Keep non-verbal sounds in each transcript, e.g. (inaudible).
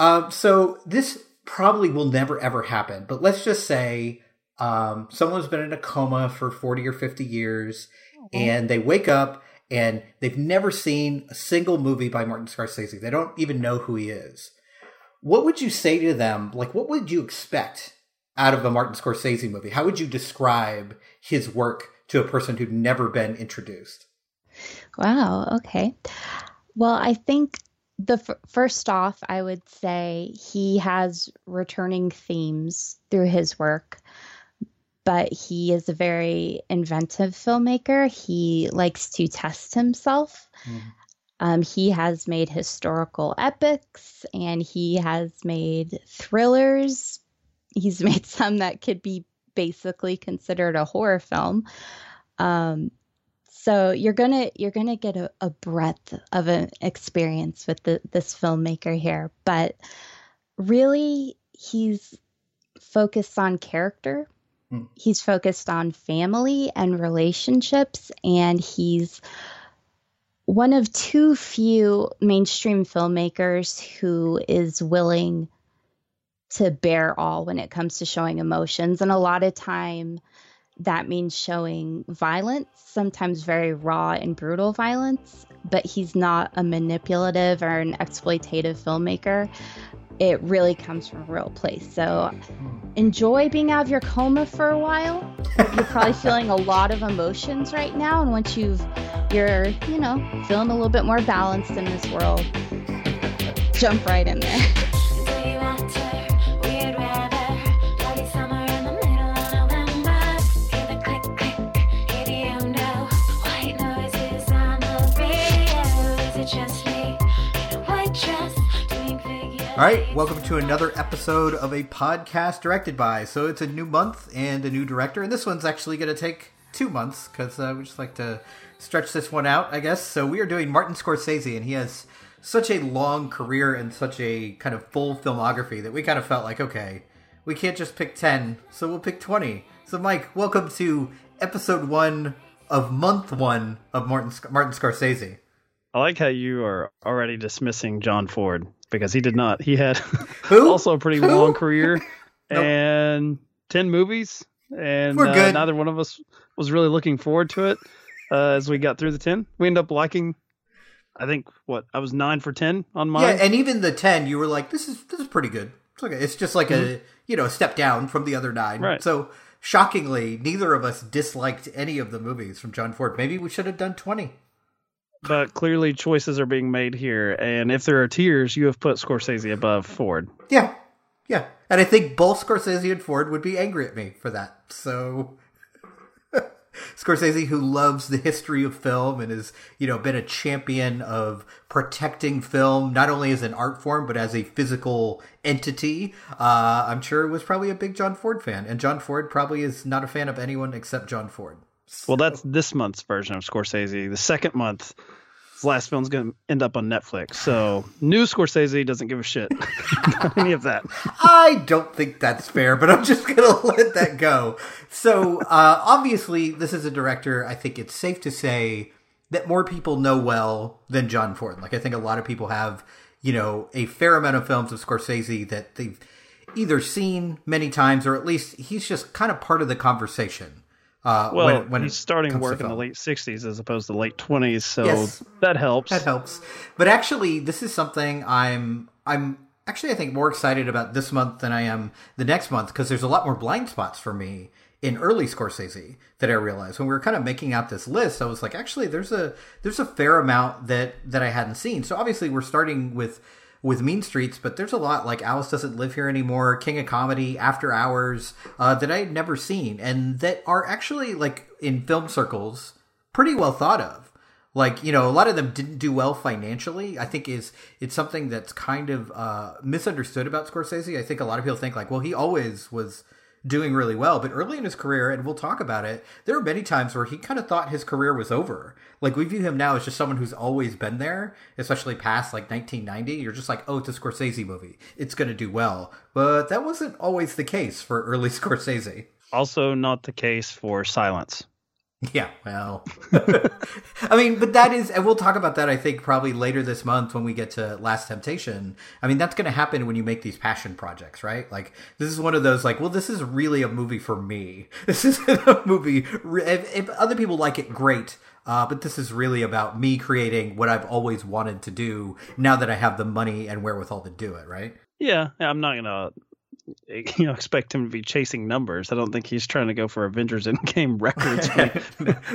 Um, so this probably will never ever happen. But let's just say um, someone's been in a coma for forty or fifty years, and they wake up and they've never seen a single movie by Martin Scorsese. They don't even know who he is. What would you say to them? Like, what would you expect out of a Martin Scorsese movie? How would you describe his work to a person who'd never been introduced? Wow. Okay. Well, I think the f- first off, I would say he has returning themes through his work, but he is a very inventive filmmaker. He likes to test himself. Mm. Um, he has made historical epics and he has made thrillers. He's (laughs) made some that could be basically considered a horror film. Um, so you're gonna you're gonna get a, a breadth of an experience with the, this filmmaker here, but really he's focused on character. Hmm. He's focused on family and relationships, and he's one of too few mainstream filmmakers who is willing to bear all when it comes to showing emotions. And a lot of time, that means showing violence, sometimes very raw and brutal violence, but he's not a manipulative or an exploitative filmmaker. It really comes from a real place. So enjoy being out of your coma for a while. You're probably (laughs) feeling a lot of emotions right now, and once you've you're, you know, feeling a little bit more balanced in this world, jump right in there. (laughs) All right, welcome to another episode of a podcast directed by. So it's a new month and a new director, and this one's actually going to take two months because uh, we just like to stretch this one out, I guess. So we are doing Martin Scorsese, and he has such a long career and such a kind of full filmography that we kind of felt like, okay, we can't just pick 10, so we'll pick 20. So, Mike, welcome to episode one of month one of Martin, Martin Scorsese. I like how you are already dismissing John Ford because he did not. He had (laughs) also a pretty Who? long career (laughs) Nope. and 10 movies. And We're uh, neither one of us was really looking forward to it uh, as we got through the 10. We ended up liking, I think, what? I was 9 for 10 on mine. Yeah, and even the 10, you were like, this is this is pretty good. It's okay. It's just like a, you know, a step down from the other nine. Mm-hmm. Right. So, shockingly, neither of us disliked any of the movies from John Ford. Maybe we should have done 20. But clearly choices are being made here. And if there are tiers, you have put Scorsese above Ford. Yeah. Yeah. And I think both Scorsese and Ford would be angry at me for that. So (laughs) Scorsese who loves the history of film and has, you know, been a champion of protecting film not only as an art form but as a physical entity. Uh, I'm sure was probably a big John Ford fan. And John Ford probably is not a fan of anyone except John Ford. Well, that's this month's version of Scorsese. The second month, his last film's going to end up on Netflix. So, new Scorsese doesn't give a shit (laughs) about any of that. I don't think that's fair, but I'm just going (laughs) to let that go. So, uh, obviously, this is a director. I think it's safe to say that more people know well than John Ford. Like, I think a lot of people have, you know, a fair amount of films of Scorsese that they've either seen many times or at least he's just kind of part of the conversation. Uh, Well, when, when he's starting work in the late 60s as opposed to late 20s. So, Yes. that helps. That helps. But actually, this is something I'm I'm actually I think more excited about this month than I am the next month because there's a lot more blind spots for me in early Scorsese that I realized when we were kind of making out this list. I was like, actually, there's a there's a fair amount that that I hadn't seen. So obviously, we're starting with with Mean Streets, but there's a lot like Alice Doesn't Live Here Anymore, King of Comedy, After Hours uh, that I had never seen and that are actually like in film circles pretty well thought of. Like you know a lot of them didn't do well financially i think is it's something that's kind of uh misunderstood about scorsese. I think a lot of people think like well he always was doing really well but early in his career and we'll talk about it there were many times where he kind of thought his career was over. Like we view him now as just someone who's always been there especially past like 1990 you're just like oh it's a scorsese movie. It's going to do well. But that wasn't always the case for early (laughs) scorsese. Also, not the case for Silence. (laughs) Yeah, well, (laughs) I mean, but that is, and we'll talk about that. I think probably later this month when we get to Last Temptation. I mean, that's going to happen when you make these passion projects, right? Like, this is one of those, like, well, this is really a movie for me. (laughs) This is a movie. If, if other people like it, great. Uh, but this is really about me creating what I've always wanted to do. Now that I have the money and wherewithal to do it, right? Yeah, I'm not gonna (laughs) you know expect him to be chasing numbers. I don't think he's trying to go for Avengers Endgame (laughs) records.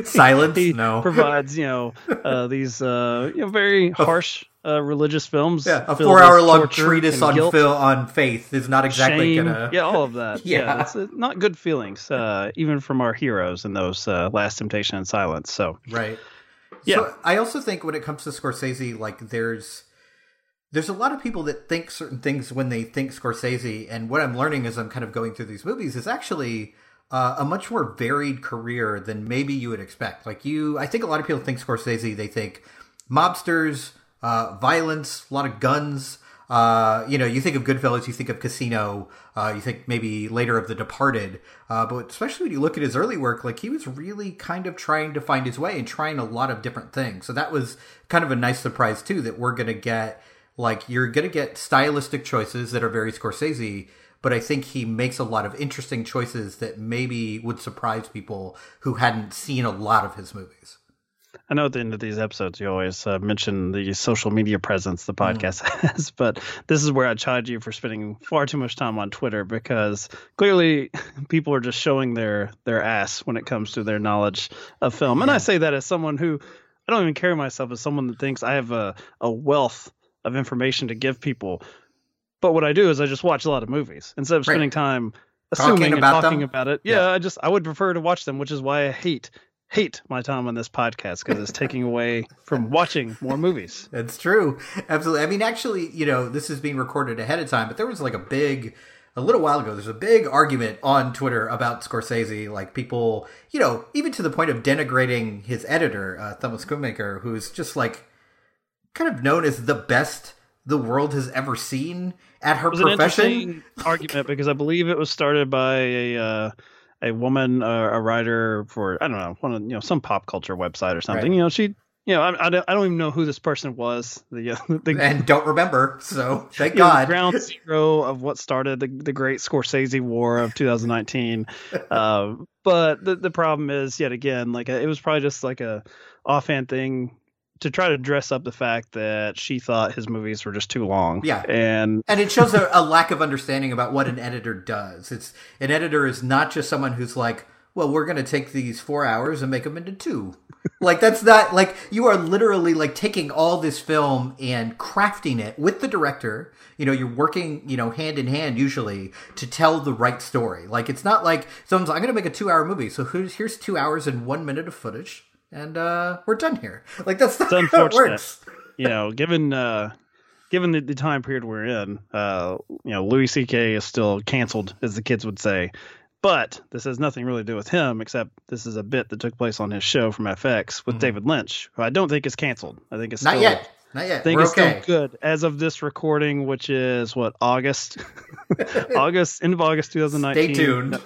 (laughs) Silence. He no. provides you know uh, these uh, you know very harsh uh, religious films. Yeah, a filled four-hour-long treatise on guilt, Phil on faith is not exactly shame. gonna. Yeah, all of that. Yeah. yeah, it's uh, not good feelings, uh, even from our heroes in those uh, Last Temptation and Silence. So Right. Yeah. So I also think when it comes to Scorsese, like there's there's a lot of people that think certain things when they think Scorsese, and what I'm learning as I'm kind of going through these movies is actually uh, a much more varied career than maybe you would expect. Like you, I think a lot of people think Scorsese, they think mobsters, uh, violence, a lot of guns. Uh, you know, you think of Goodfellas, you think of Casino, uh, you think maybe later of The Departed. Uh, but especially when you look at his early work, like he was really kind of trying to find his way and trying a lot of different things. So that was kind of a nice surprise too, that we're going to get, like, you're going to get stylistic choices that are very Scorsese, but I think he makes a lot of interesting choices that maybe would surprise people who hadn't seen a lot of his movies. I know at the end of these episodes, you always uh, mention the social media presence the Mm. podcast (laughs) has, but this is where I chide you for spending far too much time on Twitter because clearly (laughs) people are just showing their their ass when it comes to their knowledge of film. And I say that as someone who I don't even carry myself as someone that thinks I have a, a wealth of information to give people. But what I do is I just watch a lot of movies instead of Right. spending time Talking assuming and about talking them? about it. Yeah, Yeah. I just I would prefer to watch them, which is why I hate hate my time on this podcast because it's taking away from watching more movies. That's true. Absolutely. I mean, actually, you know, this is being recorded ahead of time, but there was like a big, a little while ago, there's a big argument on Twitter about Scorsese. Like people, you know, even to the point of denigrating his editor, uh, Thelma Schoonmaker, who's just like kind of known as the best the world has ever seen at her It was an profession. interesting (laughs) argument because I believe it was started by a uh, a woman, uh, a writer for I don't know, one of you know some pop culture website or something. Right. You know, she. You know, I, I, don't, I don't even know who this person was. The, uh, (laughs) the And don't remember, so (laughs) thank God. ground zero of what started the, the great Scorsese war of 2019. uh, but the, the problem is, yet again, like it was probably just like a offhand thing to try to dress up the fact that she thought his movies were just too long. Yeah. And And it shows a, a lack of understanding about what an editor does. It's an editor is not just someone who's like, well, we're going to take these four hours and make them into two. like that's not like you are literally like taking all this film and crafting it with the director. You know, you're working, you know, hand in hand usually to tell the right story. Like it's not like someone's I'm going to make a two hour movie, so here's here's two hours and one minute of footage, and uh we're done here. (laughs) Like that's not how it unfortunate. works. you know, given uh, given the, the time period we're in, uh, you know, Louis C.K. is still canceled, as the kids would say. But this has nothing really to do with him, except this is a bit that took place on his show from FX with Mhm. David Lynch, who I don't think is canceled. I think it's Not still, yet. Not yet. I think we're it's okay. still good as of this recording, which is what August, (laughs) August, end of August, 2019. Stay tuned.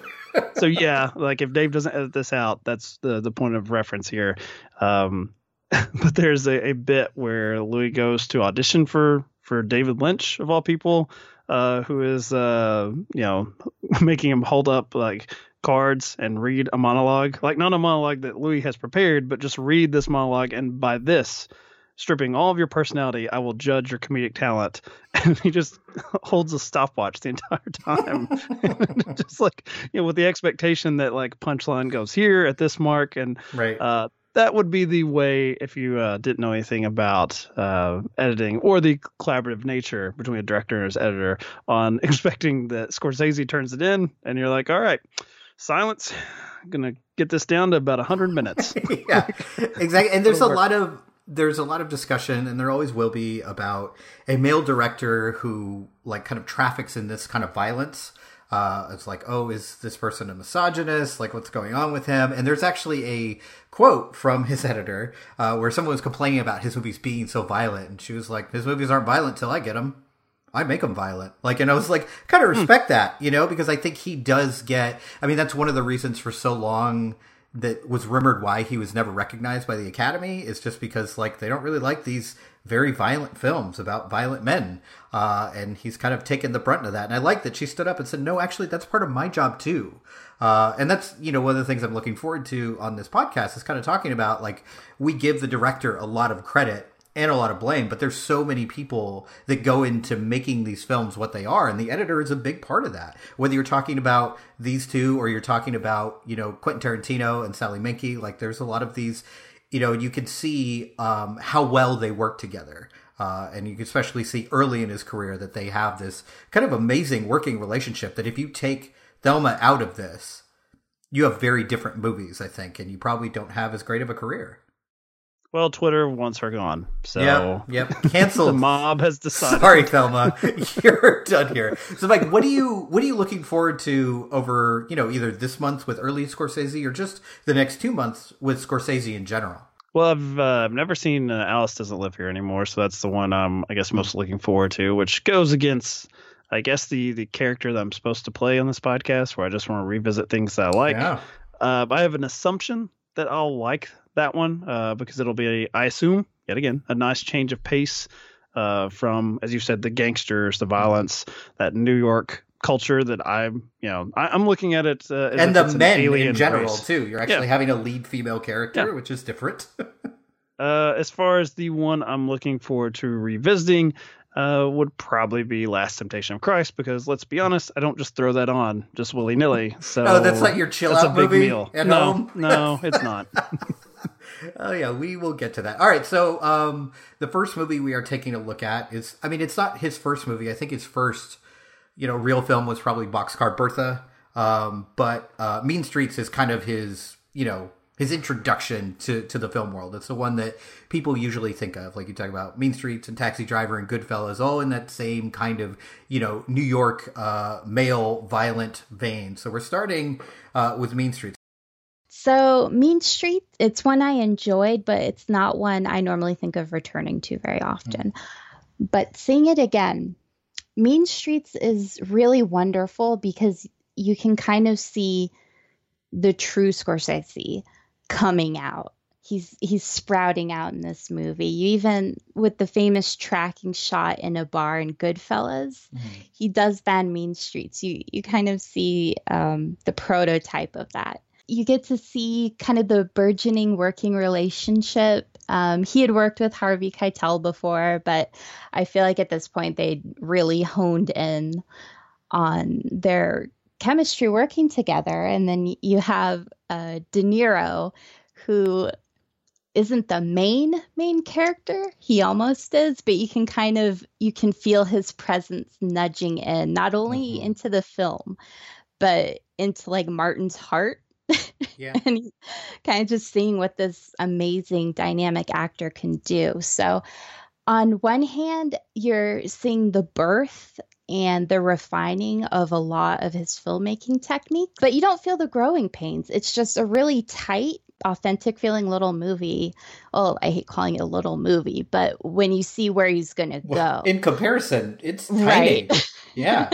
So yeah, like if Dave doesn't edit this out, that's the the point of reference here. Um, (laughs) but there's a, a bit where Louis goes to audition for for David Lynch of all people, uh, who is uh, you know (laughs) making him hold up like cards and read a monologue, like not a monologue that Louis has prepared, but just read this monologue, and by this. Stripping all of your personality, I will judge your comedic talent. (laughs) And he just (laughs) holds a stopwatch the entire time, (laughs) just like you know, with the expectation that like punchline goes here at this mark, and Right. uh, that would be the way if you uh, didn't know anything about uh, editing or the collaborative nature between a director and his editor on expecting that Scorsese turns it in, and you're like, all right, silence. I'm gonna get this down to about hundred minutes. yeah, exactly. And there's a lot of there's a lot of discussion, and there always will be about a male director who like kind of traffics in this kind of violence. Uh, it's like, oh, is this person a misogynist? Like, what's going on with him? And there's actually a quote from his editor uh, where someone was complaining about his movies being so violent, and she was like, "His movies aren't violent till I get them." I make them violent. Like, and I was like, kind of respect that, you know, because I think he does get, I mean, that's one of the reasons for so long that was rumored why he was never recognized by the Academy is just because like they don't really like these very violent films about violent men, uh, and he's kind of taken the brunt of that. And I like that she stood up and said, "No, actually, that's part of my job too." Uh, and that's you know one of the things I'm looking forward to on this podcast is kind of talking about like we give the director a lot of credit and a lot of blame, but there's so many people that go into making these films what they are, and the editor is a big part of that. Whether you're talking about these two or you're talking about you know Quentin Tarantino and Sally Menke, like there's a lot of these, you know, you can see um, how well they work together. Uh, and you can especially see early in his career that they have this kind of amazing working relationship. That if you take Thelma out of this, you have very different movies, I think, and you probably don't have as great of a career. Well, Twitter wants her gone. So yep, yep. (laughs) canceled. the mob has decided. Sorry, Thelma, (laughs) you're done here. So, Mike, what are you what are you looking forward to over you know either this month with early Scorsese or just the next two months with Scorsese in general? Well, I've uh, I've never seen uh, Alice doesn't live here anymore, so that's the one I'm I guess most looking forward to, which goes against I guess the the character that I'm supposed to play on this podcast, where I just want to revisit things that I like. Yeah. Uh, I have an assumption that I'll like that one uh, because it'll be, I assume, yet again, a nice change of pace uh, from, as you said, the gangsters, the violence, that New York culture that I'm, you know, I, am looking at it. Uh, and the men in general race. too. You're actually yeah. having a lead female character, yeah. which is different. (laughs) uh, as far as the one I'm looking forward to revisiting, uh, would probably be Last Temptation of Christ because let's be honest, I don't just throw that on just willy nilly. So (laughs) oh, that's not your chill out movie meal. no, home. no, (laughs) it's not. Oh yeah, we will get to that. All right, so um, the first movie we are taking a look at is, I mean, it's not his first movie. I think his first, you know, real film was probably Boxcar Bertha. Um, but uh, Mean Streets is kind of his, you know, his introduction to, to the film world. It's the one that people usually think of, like you talk about Mean Streets and Taxi Driver and Goodfellas, all in that same kind of you know New York uh, male violent vein. So we're starting uh, with Mean Streets. So Mean Streets, it's one I enjoyed, but it's not one I normally think of returning to very often. Mm-hmm. But seeing it again, Mean Streets is really wonderful because you can kind of see the true Scorsese coming out. He's he's sprouting out in this movie. You even with the famous tracking shot in a bar in Goodfellas, mm-hmm. he does that Mean Streets. You you kind of see um, the prototype of that. You get to see kind of the burgeoning working relationship. Um, he had worked with Harvey Keitel before, but I feel like at this point they'd really honed in on their chemistry working together. And then you have uh, De Niro, who isn't the main main character he almost is but you can kind of you can feel his presence nudging in not only mm-hmm. into the film but into like martin's heart yeah. (laughs) and kind of just seeing what this amazing dynamic actor can do so on one hand you're seeing the birth and the refining of a lot of his filmmaking technique. But you don't feel the growing pains. It's just a really tight, authentic feeling little movie. Oh, I hate calling it a little movie, but when you see where he's going to go. In comparison, it's tiny. Right. (laughs) Yeah.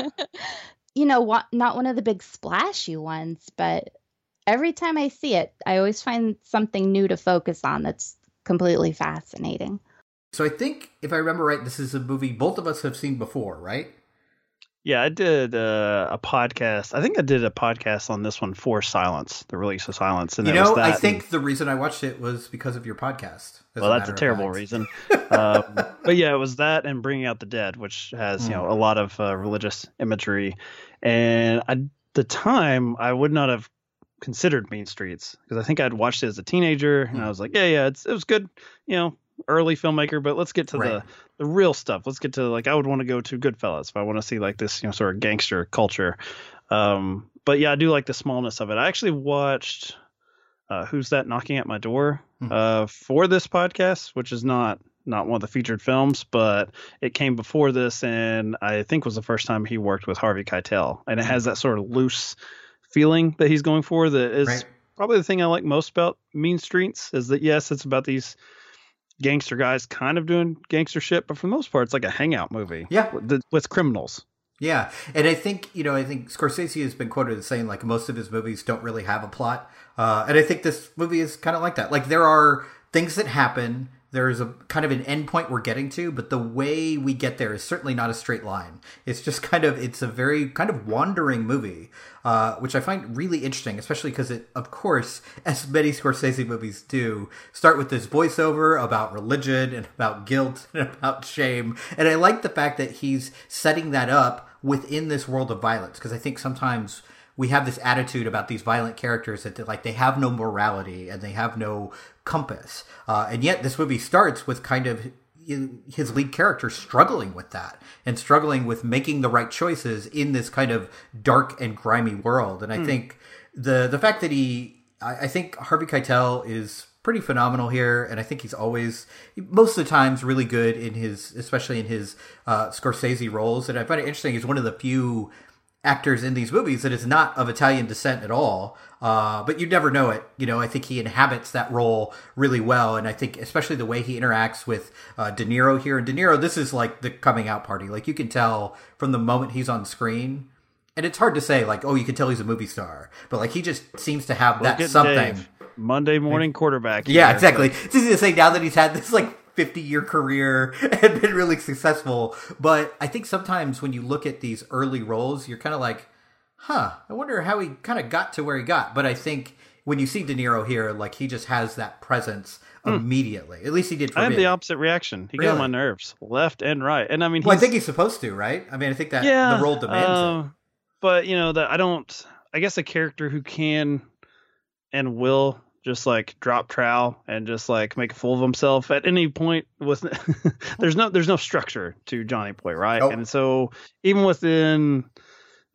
you know, not one of the big splashy ones, but every time I see it, I always find something new to focus on that's completely fascinating. So I think, if I remember right, this is a movie both of us have seen before, right? Yeah, I did uh, a podcast. I think I did a podcast on this one for Silence, the release of Silence. And you know, I think and, the reason I watched it was because of your podcast. Well, a that's a terrible reason. (laughs) um, but yeah, it was that and Bringing Out the Dead, which has mm. you know a hmm. lot of uh, religious imagery. And at the time, I would not have considered Mean Streets because I think I'd watched it as a teenager, and I hmm. was like, yeah, yeah, it's, it was good. You know, early filmmaker, but let's get to right. the the real stuff. Let's get to like I would want to go to Goodfellas if I want to see like this you know sort of gangster culture. Um, but yeah, I do like the smallness of it. I actually watched uh, Who's That Knocking at My Door mm-hmm. uh, for this podcast, which is not not one of the featured films, but it came before this, and I think was the first time he worked with Harvey Keitel, and it has that sort of loose feeling that he's going for. That is right. probably the thing I like most about Mean Streets is that yes, it's about these gangster guys kind of doing gangster shit, but for the most part, it's like a hangout movie. Yeah, with, with criminals. Yeah, and I think you know, I think Scorsese has been quoted as saying like most of his movies don't really have a plot, uh, and I think this movie is kind of like that. Like there are things that happen. There's a kind of an endpoint we're getting to, but the way we get there is certainly not a straight line. It's just kind of it's a very kind of wandering movie, uh, which I find really interesting, especially because it, of course, (laughs) as many Scorsese movies do, start with this voiceover about religion and about guilt (laughs) and about shame. And I like the fact that he's setting that up within this world of violence because I think sometimes we have this attitude about these violent characters that like they have no morality and they have no compass uh, and yet this movie starts with kind of his lead character struggling with that and struggling with making the right choices in this kind of dark and grimy world and i mm. think the the fact that he I, I think harvey keitel is pretty phenomenal here, and I think he's always most of the times really good in his, especially in his uh, Scorsese roles. And I find it interesting. He's one of the few actors in these movies that is not of Italian descent at all. Uh, but you never know it. You know, I think he inhabits that role really well, and I think especially the way he interacts with uh, De Niro here. And De Niro, this is like the coming out party. Like you can tell from the moment he's on screen. And it's hard to say, like, oh, you can tell he's a movie star, but like he just seems to have that something. Dave. Monday morning quarterback. Yeah, exactly. It's easy to say now that he's had this like 50 year career (laughs) and been really successful. But I think sometimes when you look at these early roles, you're kind of like, huh, I wonder how he kind of got to where he got. But I think when you see De Niro here, like he just has that presence hmm. immediately. At least he did. For me. I have the opposite reaction. He really? got on my nerves, left and right. And I mean, well, I think he's supposed to, right? I mean, I think that yeah, the role demands uh, it. But you know that I don't. I guess a character who can and will just like drop trowel and just like make a fool of himself at any point with (laughs) there's no there's no structure to Johnny Boy, right? Nope. And so even within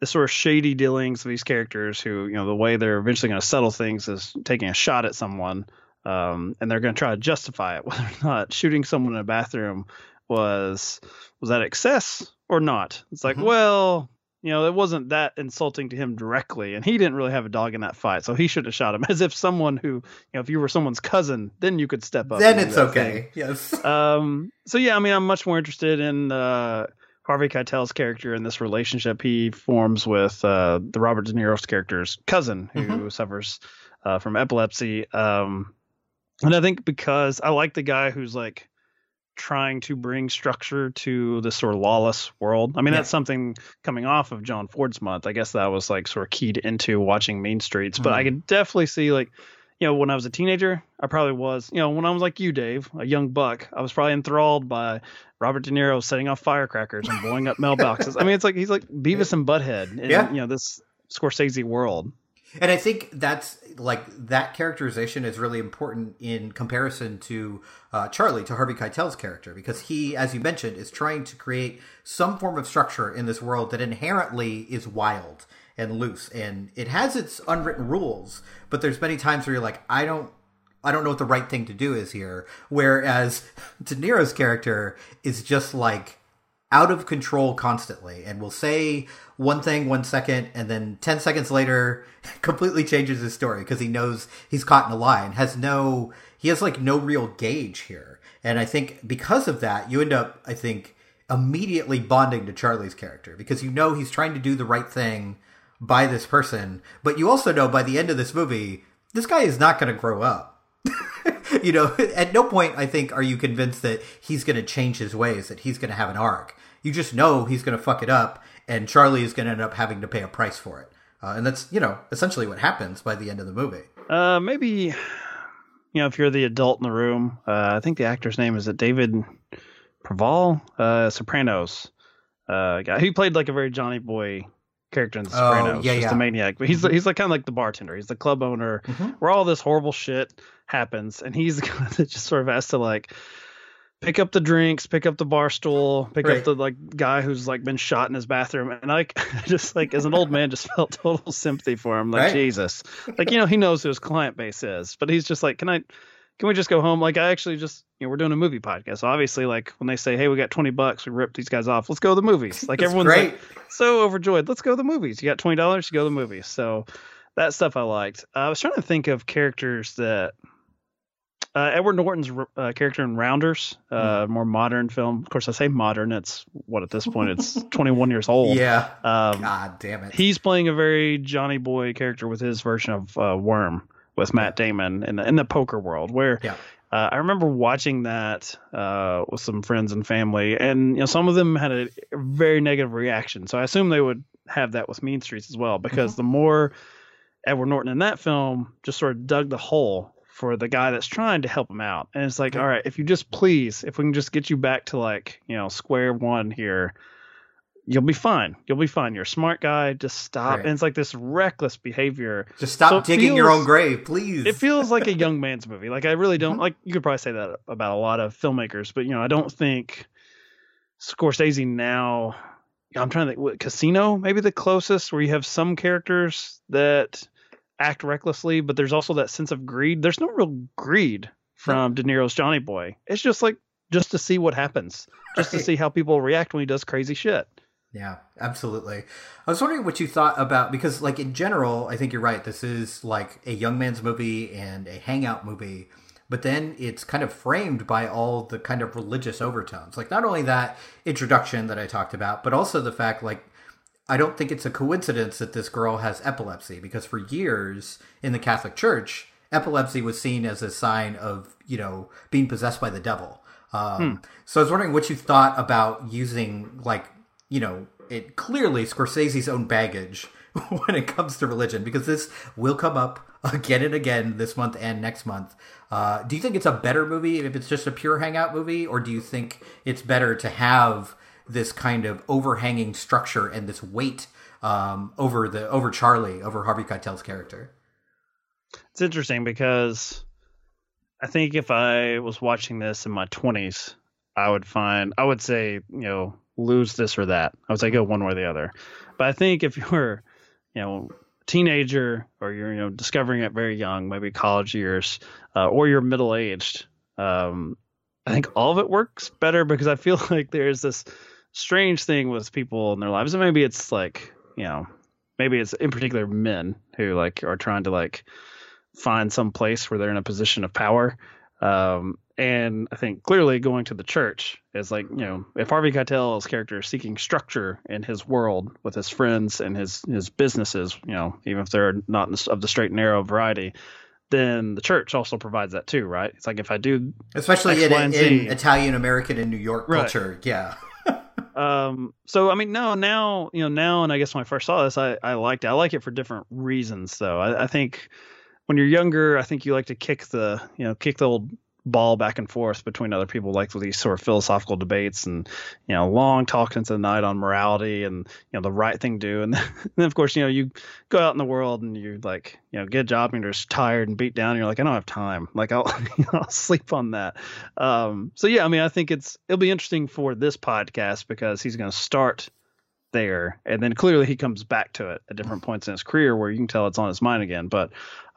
the sort of shady dealings of these characters who, you know, the way they're eventually going to settle things is taking a shot at someone um, and they're going to try to justify it (laughs) whether or not shooting someone in a bathroom was was that excess or not. It's like, mm-hmm. well, you know, it wasn't that insulting to him directly, and he didn't really have a dog in that fight, so he should have shot him. (laughs) As if someone who, you know, if you were someone's cousin, then you could step up. Then it's okay. Thing. Yes. (laughs) Um. So yeah, I mean, I'm much more interested in uh, Harvey Keitel's character and this relationship he forms with uh, the Robert De Niro's character's cousin, who mm-hmm. suffers uh, from epilepsy. Um, and I think because I like the guy who's like trying to bring structure to this sort of lawless world. I mean, yeah. that's something coming off of John Ford's month. I guess that was like sort of keyed into watching Mean Streets. But mm. I could definitely see like, you know, when I was a teenager, I probably was, you know, when I was like you, Dave, a young buck, I was probably enthralled by Robert De Niro setting off firecrackers and blowing up (laughs) mailboxes. I mean, it's like he's like Beavis and Butthead in, yeah. you know, this Scorsese world. And I think that's like that characterization is really important in comparison to uh, Charlie, to Harvey Keitel's character, because he, as you mentioned, is trying to create some form of structure in this world that inherently is wild and loose, and it has its unwritten rules. But there's many times where you're like, I don't. I don't know what the right thing to do is here. Whereas (laughs) De Niro's character is just like out of control constantly and will say one thing one second and then 10 seconds later (laughs) completely changes his story because he knows he's caught in a lie and has no he has like no real gauge here. And i think because of that you end up i think immediately bonding to charlie's character because you know he's trying to do the right thing by this person but you also know by the end of this movie this guy is not going to grow up (laughs) (laughs) you know at no point i think are you convinced that he's going to change his ways that he's going to have an arc you just know he's going to fuck it up, and Charlie is going to end up having to pay a price for it. Uh, and that's you know essentially what happens by the end of the movie. Uh, maybe you know if you're the adult in the room. Uh, I think the actor's name is it David Proval, uh, Sopranos uh, guy. He played like a very Johnny Boy character in The Sopranos. Oh, yeah, just yeah. a maniac. But he's he's like kind of like the bartender. He's the club owner mm-hmm. where all this horrible shit happens, and he's the guy that just sort of has to like pick up the drinks, pick up the bar stool, pick right. up the like guy who's like been shot in his bathroom, and (laughs) I just like as an old man just (laughs) felt total sympathy for him. Like right. Jesus, (laughs) like you know he knows who his client base is, but he's just like, can I? Can we just go home? Like I actually just you know we're doing a movie podcast, so obviously like when they say hey we got twenty bucks we rip these guys off, let's go to the movies. Like everyone's like so overjoyed, let's go to the movies. You got twenty dollars, you go to the movies. So that stuff I liked. I was trying to think of characters that Uh, Edward Norton's uh, character in Rounders, uh, mm. more modern film. Of course, I say modern. It's what at this point it's (laughs) 21 years old. Yeah. Um, God damn it. He's playing a very Johnny Boy character with his version of uh, Worm with Matt Damon in the in the poker world, where yeah. Uh, I remember watching that uh, with some friends and family, and you know some of them had a very negative reaction. So I assume they would have that with Mean Streets as well, because mm-hmm. the more Edward Norton in that film just sort of dug the hole for the guy that's trying to help him out, and it's like, all right, if you just please, if we can just get you back to like you know square one here, you'll be fine. You'll be fine. You're a smart guy. Just stop. Right. And it's like this reckless behavior. Just stop so digging feels, your own grave, please. It feels like a (laughs) young man's movie. Like I really don't mm-hmm. like. You could probably say that about a lot of filmmakers, but you know, I don't think Scorsese now. I'm trying to think. What, Casino, maybe the closest, where you have some characters that act recklessly, but there's also that sense of greed. There's no real greed from De Niro's Johnny Boy. It's just like just to see what happens, just to see how people react when he does crazy shit. Yeah, absolutely. I was wondering what you thought about because, like, in general, I think you're right. This is like a young man's movie and a hangout movie, but then it's kind of framed by all the kind of religious overtones. Like, not only that introduction that I talked about, but also the fact, like, I don't think it's a coincidence that this girl has epilepsy because for years in the Catholic Church, epilepsy was seen as a sign of, you know, being possessed by the devil. Um, hmm. So I was wondering what you thought about using, like, you know, it clearly Scorsese's own baggage (laughs) when it comes to religion because this will come up again and again this month and next month. Uh, do you think it's a better movie if it's just a pure hangout movie, or do you think it's better to have this kind of overhanging structure and this weight um, over the over Charlie, over Harvey Keitel's character? It's interesting because I think if I was watching this in my twenties, I would find I would say you know lose this or that. I would say go one way or the other. But I think if you're, you know, teenager or you're, you know, discovering it very young, maybe college years, uh, or you're middle aged, um, I think all of it works better because I feel (laughs) like there's this strange thing with people in their lives. And maybe it's like, you know, maybe it's in particular men who like are trying to like find some place where they're in a position of power. Um, and I think clearly going to the church is like, you know, if Harvey Keitel's character is seeking structure in his world with his friends and his his businesses, you know, even if they're not of the straight and narrow variety, then the church also provides that too, right? It's like if I do, especially X, in, in Italian American and New York culture, right. yeah. Um. So I mean, no, now you know, now, and I guess when I first saw this, I I liked it. I like it for different reasons, though. I, I think when you're younger, I think you like to kick the you know kick the old ball back and forth between other people like these sort of philosophical debates and you know long talks into the night on morality and you know the right thing to do. And (laughs) then of course you know you go out in the world and you like you know get a job and you're just tired and beat down. And you're like I don't have time. Like I'll, (laughs) I'll sleep on that. Um, so yeah I mean I think it's it'll be interesting for this podcast because he's going to start there and then clearly he comes back to it at different points in his career where you can tell it's on his mind again but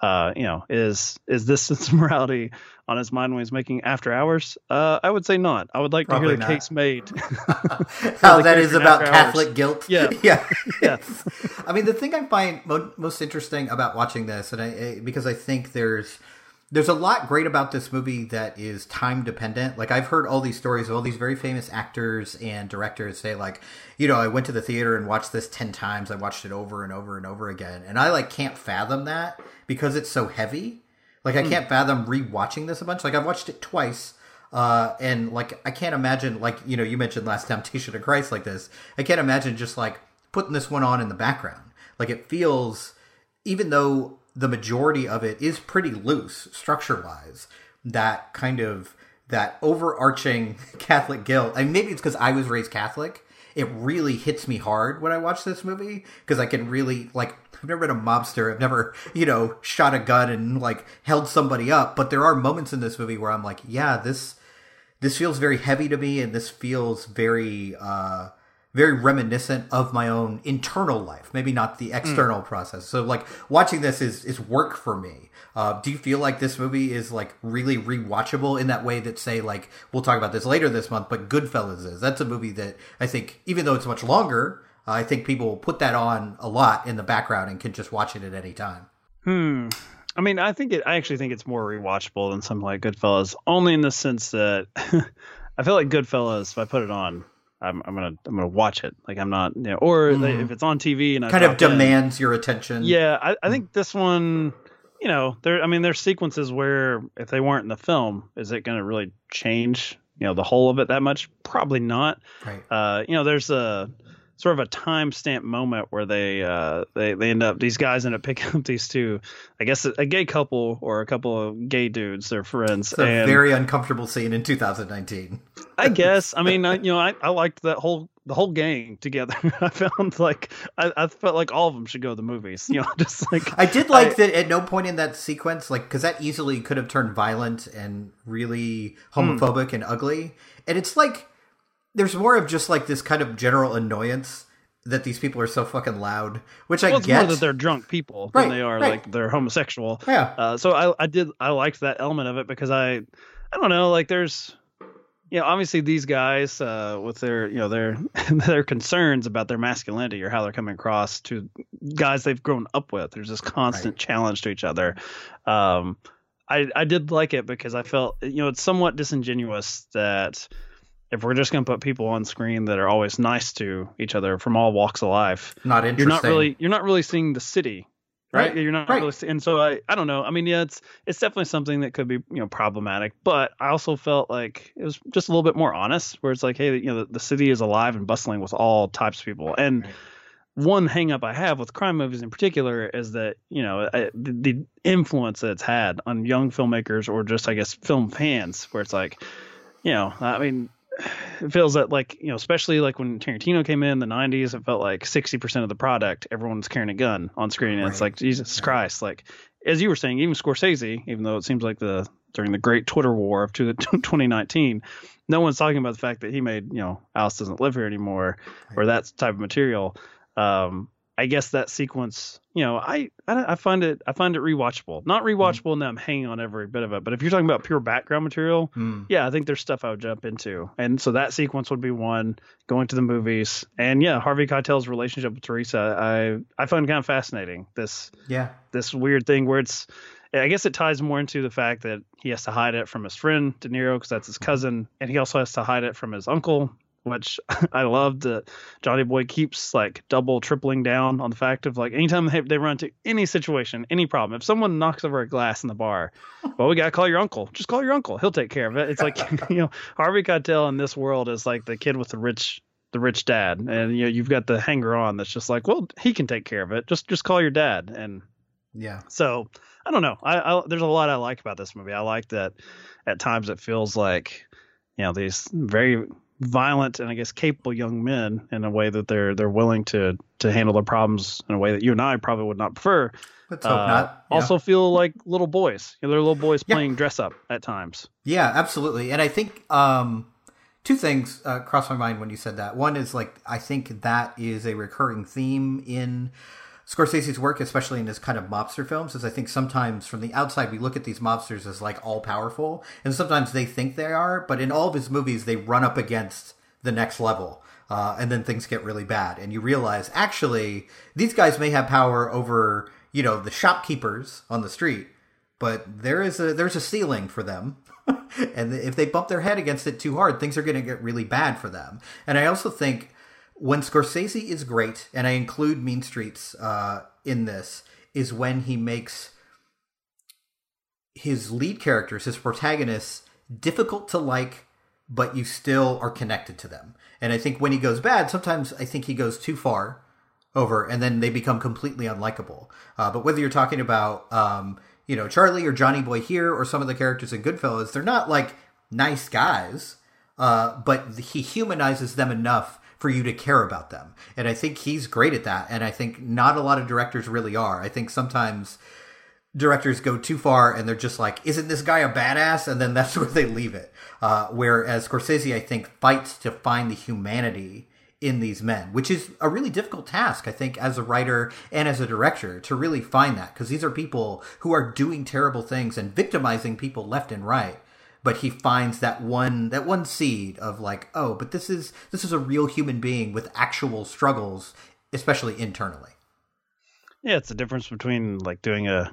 uh, you know, is is this (laughs) sense of morality on his mind when he's making After Hours? Uh, I would say not. I would like Probably to hear the not. case made. (laughs) (laughs) How that is about Catholic hours. guilt. Yeah, yeah, yeah. I mean, the thing I find mo- most interesting about watching this, and I because I think there's there's a lot great about this movie that is time dependent. Like I've heard all these stories of all these very famous actors and directors say like, you know, I went to the theater and watched this 10 times. I watched it over and over and over again. And I like can't fathom that because it's so heavy. Like I hmm. can't fathom rewatching this a bunch. Like I've watched it twice. Uh, and like I can't imagine like, you know, you mentioned Last Temptation of Christ like this. I can't imagine just like putting this one on in the background. Like it feels even though the majority of it is pretty loose structure wise. That kind of that overarching (laughs) Catholic guilt. I mean, maybe it's because I was raised Catholic. It really hits me hard when I watch this movie because I can really like. I've never been a mobster. I've never, you know, shot a gun and like held somebody up. But there are moments in this movie where I'm like, yeah, this this feels very heavy to me, and this feels very. uh very reminiscent of my own internal life, maybe not the external mm. process. So like watching this is is work for me. Uh, do you feel like this movie is like really rewatchable in that way that say like we'll talk about this later this month, but Goodfellas is that's a movie that I think even though it's much longer, uh, I think people put that on a lot in the background and can just watch it at any time. Hmm. I mean, I think it. I actually think it's more rewatchable than something like Goodfellas, only in the sense that (laughs) I feel like Goodfellas. If I put it on, I'm, I'm gonna I'm gonna watch it. Like I'm not, you know, or mm. if it's on TV and I kind of demands in, your attention. Yeah, I, I think this one, you know, there. I mean, there's sequences where if they weren't in the film, is it going to really change, you know, the whole of it that much? Probably not. Right. Uh, you know, there's a sort of a timestamp moment where they uh, they they end up these guys end up picking (laughs) up these two, I guess a, a gay couple or a couple of gay dudes, they're friends. It's a and, very uncomfortable scene in 2019. I (laughs) guess. I mean, I, you know, I, I liked that whole the whole gang together. (laughs) I found like I, I, felt like all of them should go to the movies. You know, just like I did like I, that at no point in that sequence, like because that easily could have turned violent and really homophobic mm. and ugly. And it's like there's more of just like this kind of general annoyance that these people are so fucking loud, which well, I get. More that they're drunk people right, than they are right. like they're homosexual. Yeah. Uh, so I, I did I liked that element of it because I I don't know like there's you know obviously these guys uh, with their you know their (laughs) their concerns about their masculinity or how they're coming across to guys they've grown up with. There's this constant right. challenge to each other. Um, I I did like it because I felt you know it's somewhat disingenuous that if we're just going to put people on screen that are always nice to each other from all walks of life, not interesting. You're not really you're not really seeing the city, right? right. You're not right. really, and so I I don't know. I mean, yeah, it's it's definitely something that could be you know problematic, but I also felt like it was just a little bit more honest, where it's like, hey, you know, the, the city is alive and bustling with all types of people, and. Right one hangup I have with crime movies in particular is that you know I, the, the, influence that it's had on young filmmakers or just I guess film fans, where it's like, you know, I mean, it feels that like you know especially like when tarantino came in the 90s it felt like 60% of the product everyone's carrying a gun on screen and right. it's like jesus right. christ like as you were saying even scorsese even though it seems like the during the great twitter war of 2019 (laughs) no one's talking about the fact that he made you know alice doesn't live here anymore right. or that type of material um I guess that sequence, you know, I, I, I find it I find it rewatchable. Not mm-hmm. rewatchable mm. that I'm hanging on every bit of it, but if you're talking about pure background material, mm. yeah, I think there's stuff I would jump into. And so that sequence would be one going to the movies. And yeah, Harvey Keitel's relationship with Teresa, I I find kind of fascinating. This yeah, this weird thing where it's I guess it ties more into the fact that he has to hide it from his friend De Niro because that's his mm-hmm. cousin, and he also has to hide it from his uncle which (laughs) I love that Johnny Boy keeps like double tripling down on the fact of like anytime they, they run into any situation, any problem, if someone knocks over a glass in the bar, (laughs) well, we got to call your uncle. Just call your uncle. He'll take care of it. It's like, (laughs) you know, Harvey Keitel in this world is like the kid with the rich the rich dad and you know you've got the hanger on that's just like well he can take care of it just just call your dad and yeah so i don't know I, I there's a lot i like about this movie i like that at times it feels like you know these very violent and I guess capable young men in a way that they're they're willing to to handle their problems in a way that you and I probably would not prefer. Let's hope uh, not. Yeah. Also feel like little boys. You know, they're little boys yeah. playing dress up at times. Yeah, absolutely. And I think um, two things uh, crossed my mind when you said that. One is like I think that is a recurring theme in Scorsese's work, especially in his kind of mobster films, is I think sometimes from the outside we look at these mobsters as like all powerful, and sometimes they think they are, but in all of his movies they run up against the next level, uh, and then things get really bad, and you realize actually these guys may have power over you know the shopkeepers on the street, but there is a there's a ceiling for them. (laughs) and if they bump their head against it too hard, things are going to get really bad for them. And I also think when Scorsese is great, and I include Mean Streets uh, in this, is when he makes his lead characters, his protagonists, difficult to like, but you still are connected to them. And I think when he goes bad, sometimes I think he goes too far over, and then they become completely unlikable. Uh, but whether you're talking about, um, you know, Charlie or Johnny Boy here, or some of the characters in Goodfellas, they're not like nice guys, uh, but he humanizes them enough for you to care about them. And I think he's great at that. And I think not a lot of directors really are. I think sometimes directors go too far and they're just like, isn't this guy a badass? And then (laughs) that's where they leave it. Uh, whereas Scorsese, I think, fights to find the humanity in these men, which is a really difficult task, I think, as a writer and as a director to really find that because these are people who are doing terrible things and victimizing people left and right but he finds that one that one seed of like oh but this is this is a real human being with actual struggles especially internally yeah it's the difference between like doing a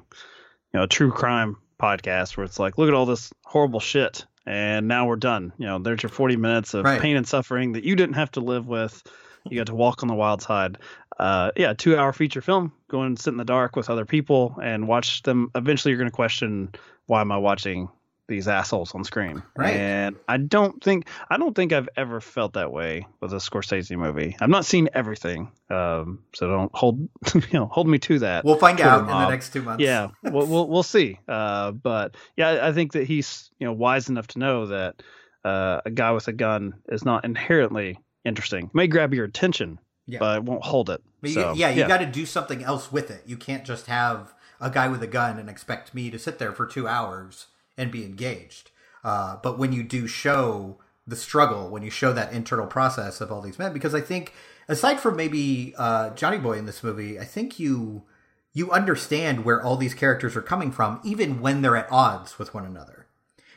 you know a true crime podcast where it's like, look at all this horrible shit, and now we're done. You know, there's your 40 minutes of Right. pain and suffering that you didn't have to live with. You got to walk on the wild side. Uh, yeah, two hour feature film. Go and sit in the dark with other people and watch them. Eventually, you're going to question why am I watching these assholes on screen? Right. And I don't think I don't think I've ever felt that way with a Scorsese movie. I've not seen everything, um, so don't hold (laughs) you know hold me to that. We'll find Twitter out in the next two months. Yeah, (laughs) we'll, we'll we'll see. Uh, but yeah, I think that he's you know wise enough to know that uh, a guy with a gun is not inherently interesting. It may grab your attention, Yeah. but it won't hold it. But you- yeah, you got to do something else with it. You can't just have a guy with a gun and expect me to sit there for two hours and be engaged. Uh, but when you do show the struggle, when you show that internal process of all these men, because I think aside from maybe uh, Johnny Boy in this movie, I think you you understand where all these characters are coming from, even when they're at odds with one another.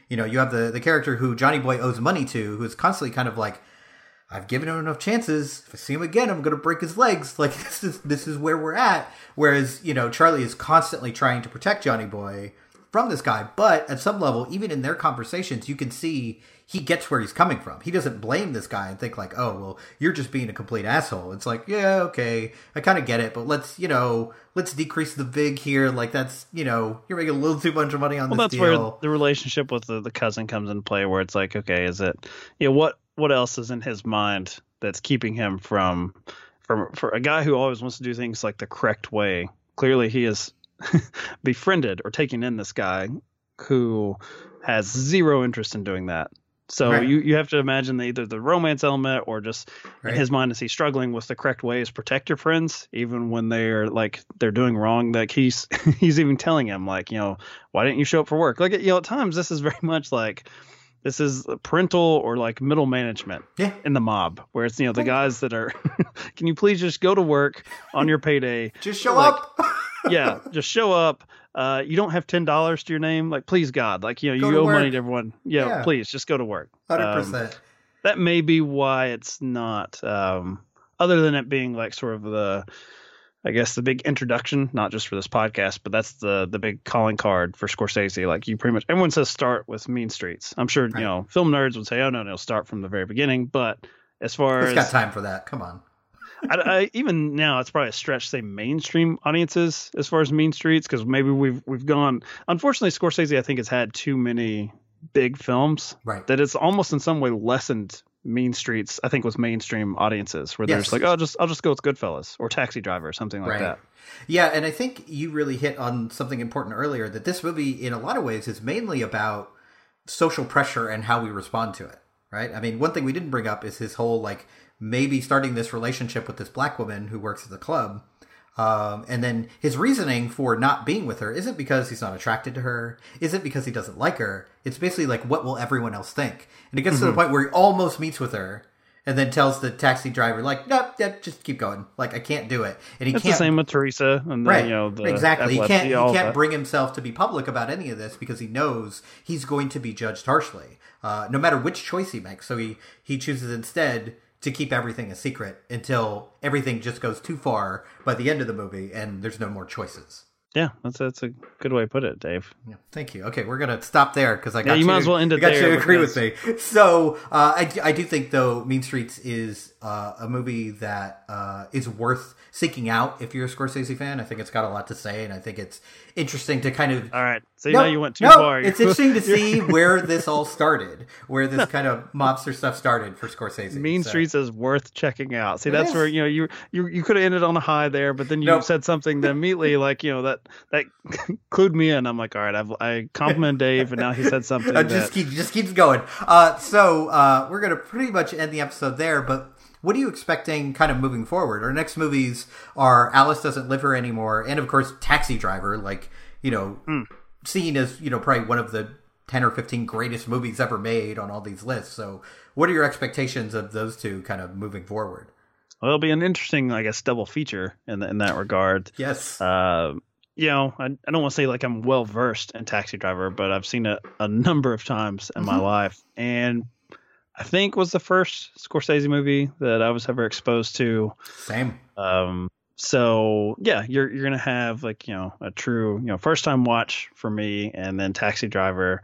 You know, you have the the character who Johnny Boy owes money to, who's constantly kind of like, I've given him enough chances. If I see him again, I'm going to break his legs. (laughs) Like this is this is where we're at. Whereas you know Charlie is constantly trying to protect Johnny Boy from this guy, but at some level, even in their conversations, you can see he gets where he's coming from. He doesn't blame this guy and think like, "Oh, well, you're just being a complete asshole." It's like, yeah, okay, I kind of get it, but let's you know let's decrease the vig here. Like that's you know you're making a little too much money on well, this that's deal. where the relationship with the, the cousin comes into play, where it's like, okay, is it you know what what else is in his mind that's keeping him from from for a guy who always wants to do things like the correct way? Clearly, he is (laughs) befriended or taken in this guy who has zero interest in doing that. So Right. you, you have to imagine that either the romance element or just Right. in his mind is he struggling with the correct ways protect your friends even when they're like they're doing wrong. Like he's (laughs) he's even telling him like you know why didn't you show up for work? Like you know at times this is very (laughs) much like this is parental or like middle management Yeah. in the mob where it's you know the guys that are (laughs) can you please just go to work on your payday (laughs) Just show like- up. (laughs) yeah, just show up. Uh, you don't have ten dollars to your name. Like, please God, like you know, Go you owe money to everyone. Yeah, Yeah. please just go to work. Hundred Um, percent. that may be why it's not. Um, other than it being like sort of the, I guess the big introduction, not just for this podcast, but that's the the big calling card for Scorsese. Like you pretty much everyone says start with Mean Streets. I'm sure Right. you know film nerds would say, oh no, no, start from the very beginning. But as far as It's got time for that. Come on. (laughs) I, I, even now, it's probably a stretch to say mainstream audiences as far as Mean Streets because maybe we've we've gone. Unfortunately, Scorsese I think has had too many big films Right. that it's almost in some way lessened Mean Streets. I think with mainstream audiences where they're Yes. just like, oh, just I'll just go with Goodfellas or Taxi Driver or something like Right. that. Yeah, and I think you really hit on something important earlier that this movie, in a lot of ways, is mainly about social pressure and how we respond to it. Right? I mean, one thing we didn't bring up is his whole like maybe starting this relationship with this black woman who works at the club. Um, and then his reasoning for not being with her isn't because he's not attracted to her, isn't because he doesn't like her. It's basically like, what will everyone else think? And it gets to the point where he almost meets with her and then tells the taxi driver, like, no, yeah, just keep going. Like, I can't do it. And he It's can't the same with Teresa and the, right you know the exactly he can't he can't that. bring himself to be public about any of this because he knows he's going to be judged harshly uh, no matter which choice he makes so he he chooses instead to keep everything a secret until everything just goes too far by the end of the movie and there's no more choices Yeah, that's that's a good way to put it, Dave. yeah, thank you. Okay, we're gonna stop there because I got you you. might as well end it I got there you to agree with me. So uh, I, do- I do think though Mean Streets is uh, a movie that uh, is worth seeking out if you're a Scorsese fan. I think it's got a lot to say, and I think it's interesting to kind of All right, see no, now you went too no, far. It's (laughs) interesting to see (laughs) where this all started, where this kind of mobster stuff started for Scorsese. Mean So- Streets is worth checking out. See, It that's is. where you know you you you could have ended on a high there, but then you Nope. said something that immediately (laughs) like you know that that clued me in. I'm like, all right, I've I compliment Dave, and now he said something Uh, that just keep just keeps going. Uh, so uh, we're gonna pretty much end the episode there. But what are you expecting, kind of moving forward? Our next movies are Alice Doesn't Live Here Anymore, and of course Taxi Driver. Like you know, Hmm. seen as you know probably one of the ten or fifteen greatest movies ever made on all these lists. So what are your expectations of those two, kind of moving forward? well, it'll be an interesting, I guess, double feature in in that regard. Yes. Uh, you know, I, I don't want to say like I'm well versed in Taxi Driver, but I've seen it a number of times in my Mhm. life, and I think was the first Scorsese movie that I was ever exposed to. Same. Um, so yeah, you're you're gonna have like you know a true you know first time watch for me, and then Taxi Driver.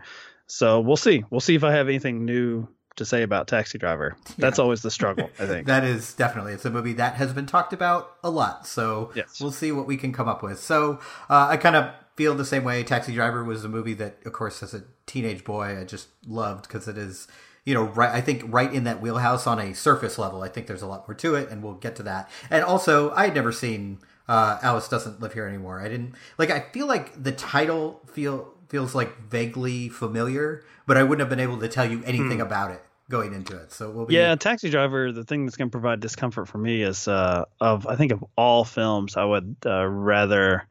So we'll see. We'll see if I have anything new to say about Taxi Driver. (laughs) That's yeah. always the struggle, I think. that is definitely. It's a movie that has been talked about a lot. So yes. we'll see what we can come up with. So uh, I kind of feel the same way. Taxi Driver was a movie that, of course, as a teenage boy, I just loved because it is you know, right. I think right in that wheelhouse on a surface level. I think there's a lot more to it, and we'll get to that. And also, I had never seen uh, Alice doesn't live here anymore. I didn't like. I feel like the title feel feels like vaguely familiar, but I wouldn't have been able to tell you anything hmm. about it going into it. So we'll be Yeah, Taxi Driver, the thing that's going to provide discomfort for me is uh of I think of all films I would uh, rather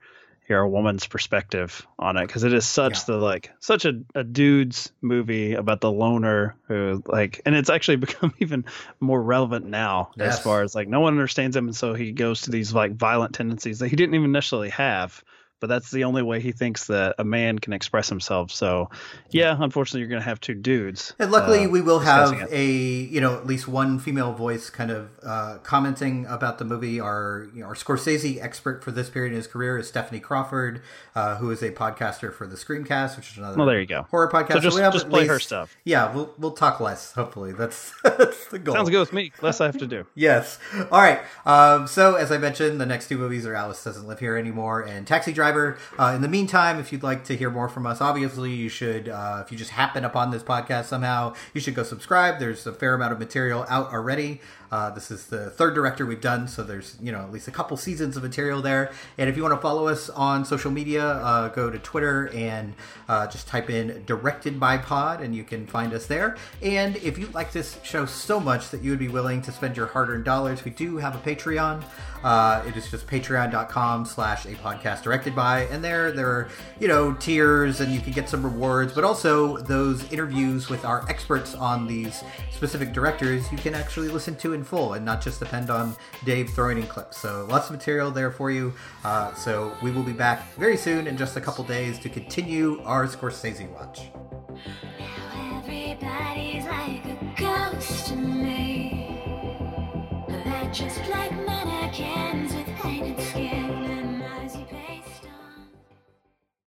hear a woman's perspective on it because it is such yeah. the like such a, a dude's movie about the loner who like and it's actually (laughs) become even more relevant now yes. as far as like no one understands him and so he goes to these like violent tendencies that he didn't even necessarily have but that's the only way he thinks that a man can express himself. So, yeah, unfortunately, you're going to have two dudes. And luckily, uh, we will have a you know at least one female voice kind of uh, commenting about the movie. Our you know, our Scorsese expert for this period in his career is Stephanie Crawford, uh, who is a podcaster for the Screamcast, which is another well, there you go horror podcast. So just, so just play least, her stuff. Yeah, we'll we'll talk less. Hopefully, that's (laughs) that's the goal. Sounds good with me. Less I have to do. (laughs) yes. All right. Um, so as I mentioned, the next two movies are Alice doesn't live here anymore and Taxi Driver driver. Uh, in the meantime, if you'd like to hear more from us, obviously you should. Uh, if you just happen upon this podcast somehow, you should go subscribe. There's a fair amount of material out already. Uh, this is the third director we've done, so there's you know at least a couple seasons of material there. And if you want to follow us on social media, uh, go to Twitter and uh, just type in "directed by Pod" and you can find us there. And if you like this show so much that you would be willing to spend your hard-earned dollars, we do have a Patreon. Uh, it is just patreon.com/slash a podcast directed by, and there there are you know tiers, and you can get some rewards, but also those interviews with our experts on these specific directors you can actually listen to in full, and not just depend on Dave throwing in clips. So lots of material there for you. Uh, so we will be back very soon in just a couple days to continue our Scorsese watch. Just like